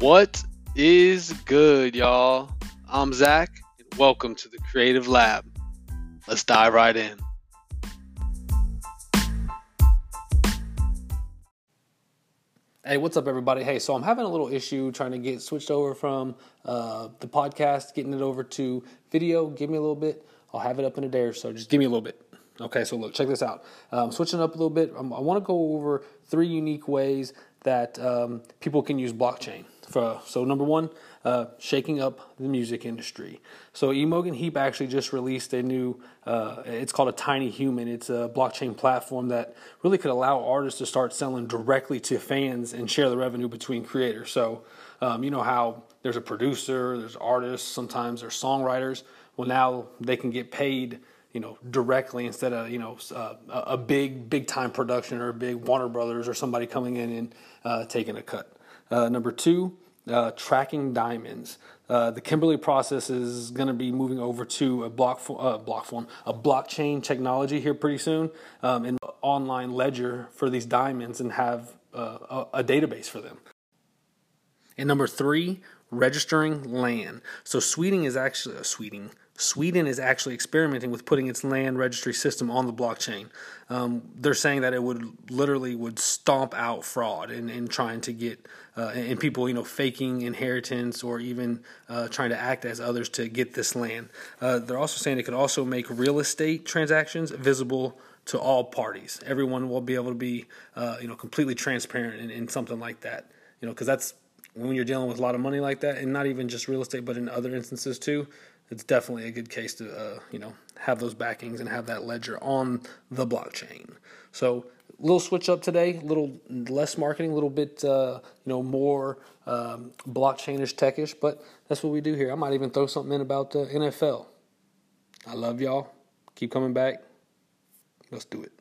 What is good, y'all? I'm Zach, and welcome to the Creative Lab. Let's dive right in. Hey, what's up, everybody? Hey, so I'm having a little issue trying to get switched over from uh, the podcast, getting it over to video. Give me a little bit. I'll have it up in a day or so. Just give me a little bit. Okay, so look, check this out. Um, switching up a little bit, um, I want to go over three unique ways that um, people can use blockchain. For, so, number one, uh, shaking up the music industry. So, Imogen Heap actually just released a new, uh, it's called a Tiny Human. It's a blockchain platform that really could allow artists to start selling directly to fans and share the revenue between creators. So, um, you know how there's a producer, there's artists, sometimes there's songwriters. Well, now they can get paid you know directly instead of you know uh, a big big time production or a big Warner Brothers or somebody coming in and uh, taking a cut. Uh, number two, uh, tracking diamonds. Uh, the Kimberley process is going to be moving over to a block uh, block form, a blockchain technology here pretty soon, um, and online ledger for these diamonds and have a, a database for them. And number three, registering land. So Sweden is actually a Sweden. Sweden is actually experimenting with putting its land registry system on the blockchain. Um, they're saying that it would literally would stomp out fraud and, and trying to get uh, and people you know faking inheritance or even uh, trying to act as others to get this land. Uh, they're also saying it could also make real estate transactions visible to all parties. Everyone will be able to be uh, you know completely transparent in, in something like that. You know because that's when you're dealing with a lot of money like that, and not even just real estate, but in other instances too it's definitely a good case to uh, you know have those backings and have that ledger on the blockchain. So little switch up today, a little less marketing, a little bit uh, you know more um, blockchainish techish, but that's what we do here. I might even throw something in about the NFL. I love y'all. Keep coming back. Let's do it.